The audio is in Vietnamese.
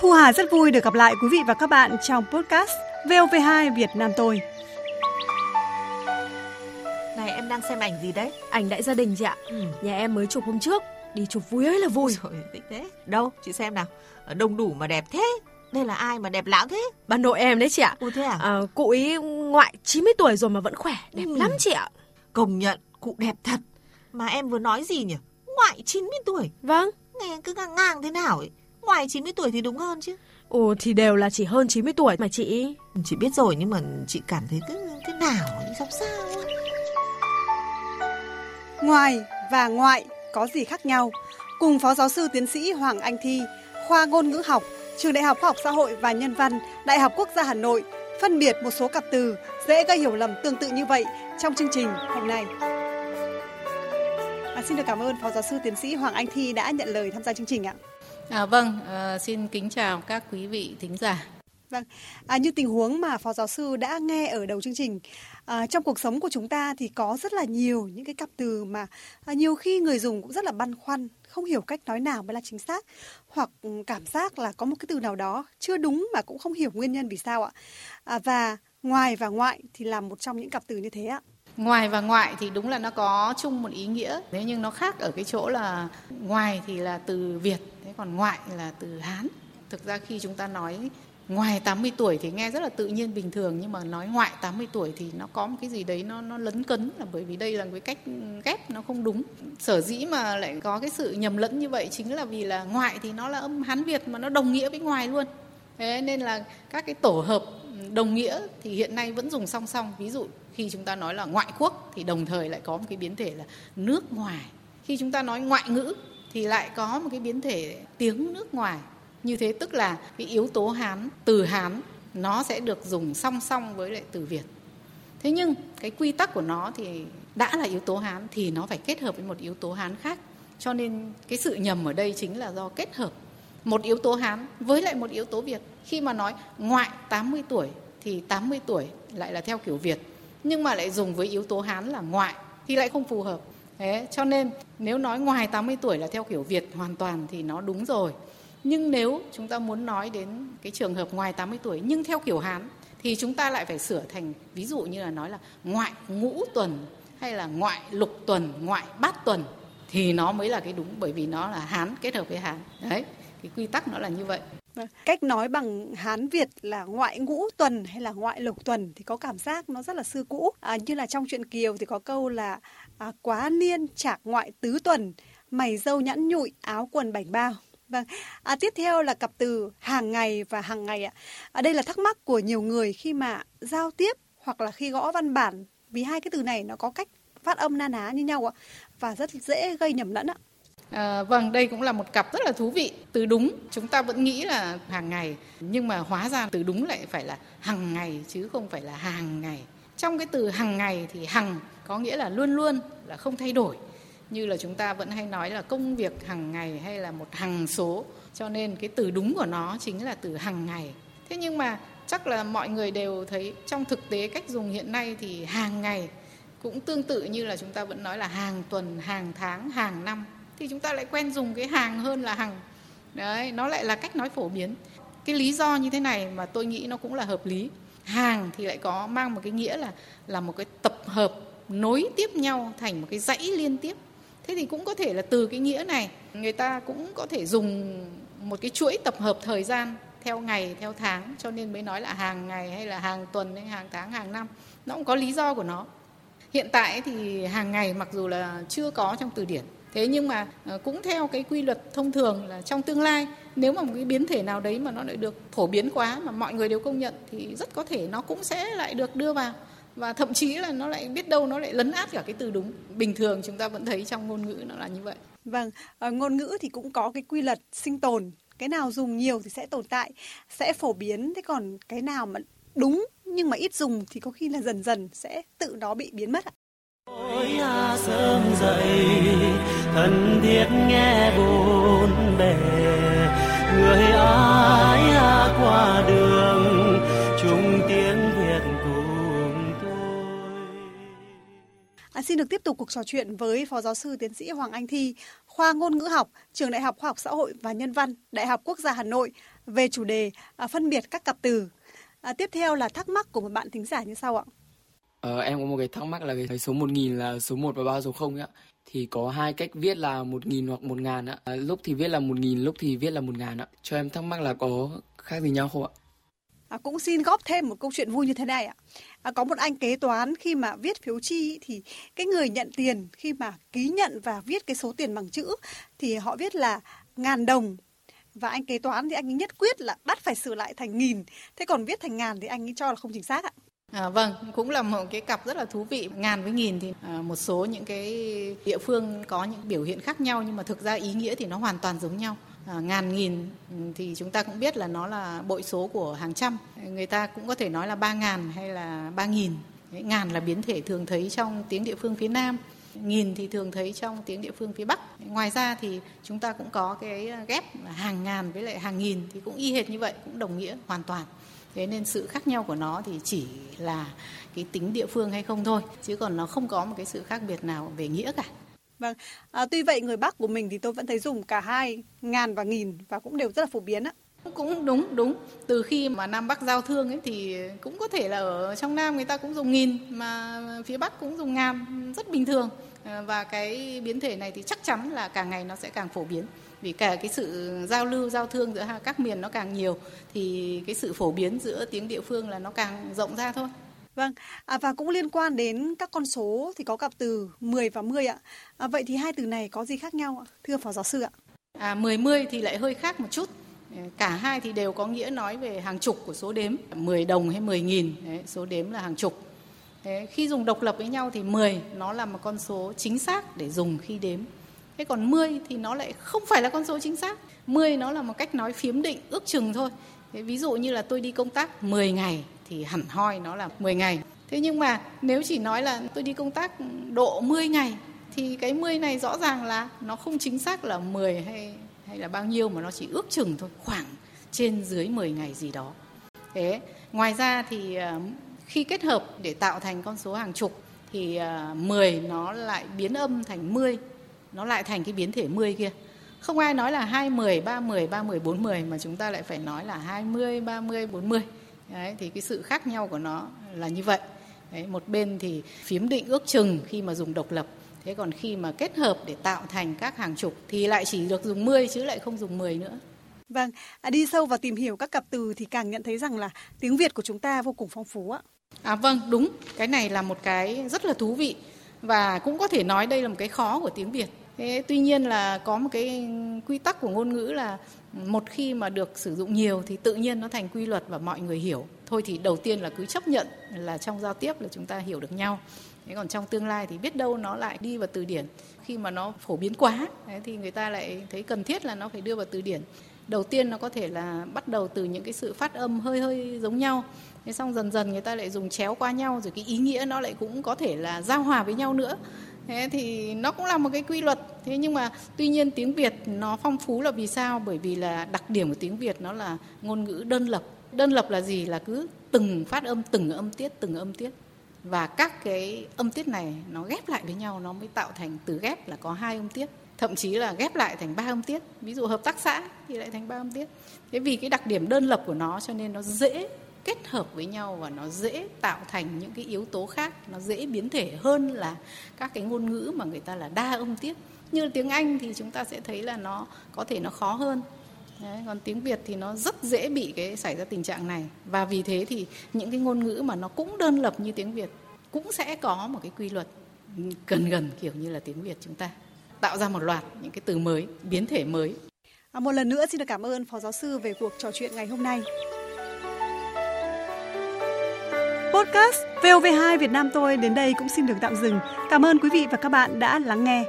Thu Hà rất vui được gặp lại quý vị và các bạn trong podcast VOV2 Việt Nam tôi. Này em đang xem ảnh gì đấy? Ảnh đại gia đình chị ạ. Ừ. Nhà em mới chụp hôm trước, đi chụp vui ấy là vui. Rồi, thích thế. Đâu, chị xem nào. Đông đủ mà đẹp thế. Đây là ai mà đẹp lão thế? Bà nội em đấy chị ạ. Ủa thế à? à cụ ấy ngoại 90 tuổi rồi mà vẫn khỏe, đẹp ừ. lắm chị ạ. Công nhận, cụ đẹp thật. Mà em vừa nói gì nhỉ? Ngoại 90 tuổi. Vâng. Nghe cứ ngang ngang thế nào ấy. Ngoài 90 tuổi thì đúng hơn chứ. Ồ thì đều là chỉ hơn 90 tuổi mà chị. Chị biết rồi nhưng mà chị cảm thấy cứ thế nào, sao sao Ngoài và ngoại có gì khác nhau? Cùng Phó Giáo sư Tiến sĩ Hoàng Anh Thi, khoa ngôn ngữ học, Trường Đại học Khoa học Xã hội và Nhân văn, Đại học Quốc gia Hà Nội phân biệt một số cặp từ dễ gây hiểu lầm tương tự như vậy trong chương trình hôm nay. À, xin được cảm ơn Phó Giáo sư Tiến sĩ Hoàng Anh Thi đã nhận lời tham gia chương trình ạ. À, vâng, à, xin kính chào các quý vị thính giả. Vâng, à, như tình huống mà Phó Giáo sư đã nghe ở đầu chương trình, à, trong cuộc sống của chúng ta thì có rất là nhiều những cái cặp từ mà à, nhiều khi người dùng cũng rất là băn khoăn, không hiểu cách nói nào mới là chính xác, hoặc ừ, cảm giác là có một cái từ nào đó chưa đúng mà cũng không hiểu nguyên nhân vì sao ạ. À, và ngoài và ngoại thì là một trong những cặp từ như thế ạ. Ngoài và ngoại thì đúng là nó có chung một ý nghĩa, thế nhưng nó khác ở cái chỗ là ngoài thì là từ Việt, thế còn ngoại là từ Hán. Thực ra khi chúng ta nói ngoài 80 tuổi thì nghe rất là tự nhiên bình thường nhưng mà nói ngoại 80 tuổi thì nó có một cái gì đấy nó nó lấn cấn là bởi vì đây là cái cách ghép nó không đúng. Sở dĩ mà lại có cái sự nhầm lẫn như vậy chính là vì là ngoại thì nó là âm Hán Việt mà nó đồng nghĩa với ngoài luôn. Thế nên là các cái tổ hợp đồng nghĩa thì hiện nay vẫn dùng song song. Ví dụ khi chúng ta nói là ngoại quốc thì đồng thời lại có một cái biến thể là nước ngoài. Khi chúng ta nói ngoại ngữ thì lại có một cái biến thể tiếng nước ngoài. Như thế tức là cái yếu tố hán, từ hán nó sẽ được dùng song song với lại từ việt. Thế nhưng cái quy tắc của nó thì đã là yếu tố hán thì nó phải kết hợp với một yếu tố hán khác. Cho nên cái sự nhầm ở đây chính là do kết hợp một yếu tố hán với lại một yếu tố việt. Khi mà nói ngoại 80 tuổi thì 80 tuổi lại là theo kiểu việt nhưng mà lại dùng với yếu tố hán là ngoại thì lại không phù hợp Thế cho nên nếu nói ngoài 80 tuổi là theo kiểu Việt hoàn toàn thì nó đúng rồi. Nhưng nếu chúng ta muốn nói đến cái trường hợp ngoài 80 tuổi nhưng theo kiểu Hán thì chúng ta lại phải sửa thành ví dụ như là nói là ngoại ngũ tuần hay là ngoại lục tuần, ngoại bát tuần thì nó mới là cái đúng bởi vì nó là Hán kết hợp với Hán. Đấy, cái quy tắc nó là như vậy. Vâng. Cách nói bằng Hán Việt là ngoại ngũ tuần hay là ngoại lục tuần thì có cảm giác nó rất là xưa cũ. À, như là trong truyện Kiều thì có câu là à, quá niên chạc ngoại tứ tuần, mày dâu nhẵn nhụi, áo quần bảnh bao. Vâng, à, tiếp theo là cặp từ hàng ngày và hàng ngày ạ. À, đây là thắc mắc của nhiều người khi mà giao tiếp hoặc là khi gõ văn bản vì hai cái từ này nó có cách phát âm na ná như nhau ạ và rất dễ gây nhầm lẫn ạ. À, vâng, đây cũng là một cặp rất là thú vị. Từ đúng chúng ta vẫn nghĩ là hàng ngày, nhưng mà hóa ra từ đúng lại phải là hàng ngày chứ không phải là hàng ngày. Trong cái từ hàng ngày thì hằng có nghĩa là luôn luôn là không thay đổi như là chúng ta vẫn hay nói là công việc hàng ngày hay là một hằng số cho nên cái từ đúng của nó chính là từ hàng ngày thế nhưng mà chắc là mọi người đều thấy trong thực tế cách dùng hiện nay thì hàng ngày cũng tương tự như là chúng ta vẫn nói là hàng tuần hàng tháng hàng năm thì chúng ta lại quen dùng cái hàng hơn là hàng. Đấy, nó lại là cách nói phổ biến. Cái lý do như thế này mà tôi nghĩ nó cũng là hợp lý. Hàng thì lại có mang một cái nghĩa là là một cái tập hợp nối tiếp nhau thành một cái dãy liên tiếp. Thế thì cũng có thể là từ cái nghĩa này, người ta cũng có thể dùng một cái chuỗi tập hợp thời gian theo ngày, theo tháng, cho nên mới nói là hàng ngày hay là hàng tuần hay hàng tháng, hàng năm. Nó cũng có lý do của nó. Hiện tại thì hàng ngày mặc dù là chưa có trong từ điển thế nhưng mà ờ, cũng theo cái quy luật thông thường là trong tương lai nếu mà một cái biến thể nào đấy mà nó lại được phổ biến quá mà mọi người đều công nhận thì rất có thể nó cũng sẽ lại được đưa vào. Và thậm chí là nó lại biết đâu nó lại lấn át cả cái từ đúng. Bình thường chúng ta vẫn thấy trong ngôn ngữ nó là như vậy. Vâng à, ngôn ngữ thì cũng có cái quy luật sinh tồn. Cái nào dùng nhiều thì sẽ tồn tại sẽ phổ biến. Thế còn cái nào mà đúng nhưng mà ít dùng thì có khi là dần dần sẽ tự nó bị biến mất ạ. Ôi à, sớm dậy thân thiết nghe bốn bề người ai à, qua đường chung tiếng việt cùng tôi à, xin được tiếp tục cuộc trò chuyện với phó giáo sư tiến sĩ Hoàng Anh Thi khoa ngôn ngữ học trường Đại học Khoa học Xã hội và Nhân văn Đại học Quốc gia Hà Nội về chủ đề à, phân biệt các cặp từ. À, tiếp theo là thắc mắc của một bạn thính giả như sau ạ. Ờ, em có một cái thắc mắc là cái số 1000 là số 1 và ba số 0 ạ. Thì có hai cách viết là 1000 hoặc 1000 ạ. À, lúc thì viết là 1000, lúc thì viết là 1000 ạ. Cho em thắc mắc là có khác gì nhau không ạ? À, cũng xin góp thêm một câu chuyện vui như thế này ạ. À, có một anh kế toán khi mà viết phiếu chi thì cái người nhận tiền khi mà ký nhận và viết cái số tiền bằng chữ thì họ viết là ngàn đồng và anh kế toán thì anh ấy nhất quyết là bắt phải sửa lại thành nghìn thế còn viết thành ngàn thì anh ấy cho là không chính xác ạ À, vâng, cũng là một cái cặp rất là thú vị. Ngàn với nghìn thì à, một số những cái địa phương có những biểu hiện khác nhau nhưng mà thực ra ý nghĩa thì nó hoàn toàn giống nhau. À, ngàn nghìn ừ, thì chúng ta cũng biết là nó là bội số của hàng trăm. Người ta cũng có thể nói là ba ngàn hay là ba nghìn. Ngàn là biến thể thường thấy trong tiếng địa phương phía Nam nghìn thì thường thấy trong tiếng địa phương phía Bắc. Ngoài ra thì chúng ta cũng có cái ghép hàng ngàn với lại hàng nghìn thì cũng y hệt như vậy, cũng đồng nghĩa hoàn toàn. Thế nên sự khác nhau của nó thì chỉ là cái tính địa phương hay không thôi, chứ còn nó không có một cái sự khác biệt nào về nghĩa cả. Vâng, à, tuy vậy người Bắc của mình thì tôi vẫn thấy dùng cả hai ngàn và nghìn và cũng đều rất là phổ biến á. Cũng đúng, đúng. Từ khi mà Nam Bắc giao thương ấy thì cũng có thể là ở trong Nam người ta cũng dùng nghìn mà phía Bắc cũng dùng ngàn rất bình thường. À, và cái biến thể này thì chắc chắn là càng ngày nó sẽ càng phổ biến vì cả cái sự giao lưu giao thương giữa các miền nó càng nhiều thì cái sự phổ biến giữa tiếng địa phương là nó càng rộng ra thôi. Vâng, à, và cũng liên quan đến các con số thì có cặp từ 10 và 10 ạ. À, vậy thì hai từ này có gì khác nhau ạ? Thưa Phó Giáo sư ạ. À, 10 10 thì lại hơi khác một chút. Cả hai thì đều có nghĩa nói về hàng chục của số đếm, 10 đồng hay 10 nghìn, đấy, số đếm là hàng chục. Thế khi dùng độc lập với nhau thì 10 nó là một con số chính xác để dùng khi đếm. Thế còn 10 thì nó lại không phải là con số chính xác. 10 nó là một cách nói phiếm định, ước chừng thôi. Thế ví dụ như là tôi đi công tác 10 ngày thì hẳn hoi nó là 10 ngày. Thế nhưng mà nếu chỉ nói là tôi đi công tác độ 10 ngày thì cái 10 này rõ ràng là nó không chính xác là 10 hay hay là bao nhiêu mà nó chỉ ước chừng thôi, khoảng trên dưới 10 ngày gì đó. Thế, ngoài ra thì ờ, khi kết hợp để tạo thành con số hàng chục thì ờ, 10 nó lại biến âm thành 10, nó lại thành cái biến thể 10 kia. Không ai nói là 20, 30, 30, 40 mà chúng ta lại phải nói là 20, 30, 40. Đấy, thì cái sự khác nhau của nó là như vậy. Đấy, một bên thì phím định ước chừng khi mà dùng độc lập Thế còn khi mà kết hợp để tạo thành các hàng chục thì lại chỉ được dùng 10 chứ lại không dùng 10 nữa. Vâng, à, đi sâu vào tìm hiểu các cặp từ thì càng nhận thấy rằng là tiếng Việt của chúng ta vô cùng phong phú ạ. À vâng, đúng. Cái này là một cái rất là thú vị và cũng có thể nói đây là một cái khó của tiếng Việt. Thế tuy nhiên là có một cái quy tắc của ngôn ngữ là một khi mà được sử dụng nhiều thì tự nhiên nó thành quy luật và mọi người hiểu. Thôi thì đầu tiên là cứ chấp nhận là trong giao tiếp là chúng ta hiểu được nhau. Thế còn trong tương lai thì biết đâu nó lại đi vào từ điển khi mà nó phổ biến quá thì người ta lại thấy cần thiết là nó phải đưa vào từ điển. Đầu tiên nó có thể là bắt đầu từ những cái sự phát âm hơi hơi giống nhau. Thế xong dần dần người ta lại dùng chéo qua nhau rồi cái ý nghĩa nó lại cũng có thể là giao hòa với nhau nữa. Thế thì nó cũng là một cái quy luật. Thế nhưng mà tuy nhiên tiếng Việt nó phong phú là vì sao? Bởi vì là đặc điểm của tiếng Việt nó là ngôn ngữ đơn lập. Đơn lập là gì? Là cứ từng phát âm, từng âm tiết, từng âm tiết và các cái âm tiết này nó ghép lại với nhau nó mới tạo thành từ ghép là có hai âm tiết thậm chí là ghép lại thành ba âm tiết ví dụ hợp tác xã thì lại thành ba âm tiết thế vì cái đặc điểm đơn lập của nó cho nên nó dễ kết hợp với nhau và nó dễ tạo thành những cái yếu tố khác nó dễ biến thể hơn là các cái ngôn ngữ mà người ta là đa âm tiết. Như tiếng anh thì chúng ta sẽ thấy là nó có thể nó khó hơn. Đấy, còn tiếng Việt thì nó rất dễ bị cái xảy ra tình trạng này. Và vì thế thì những cái ngôn ngữ mà nó cũng đơn lập như tiếng Việt cũng sẽ có một cái quy luật gần gần kiểu như là tiếng Việt chúng ta. Tạo ra một loạt những cái từ mới biến thể mới. À, một lần nữa xin được cảm ơn phó giáo sư về cuộc trò chuyện ngày hôm nay. Podcast VOV2 Việt Nam tôi đến đây cũng xin được tạm dừng. Cảm ơn quý vị và các bạn đã lắng nghe.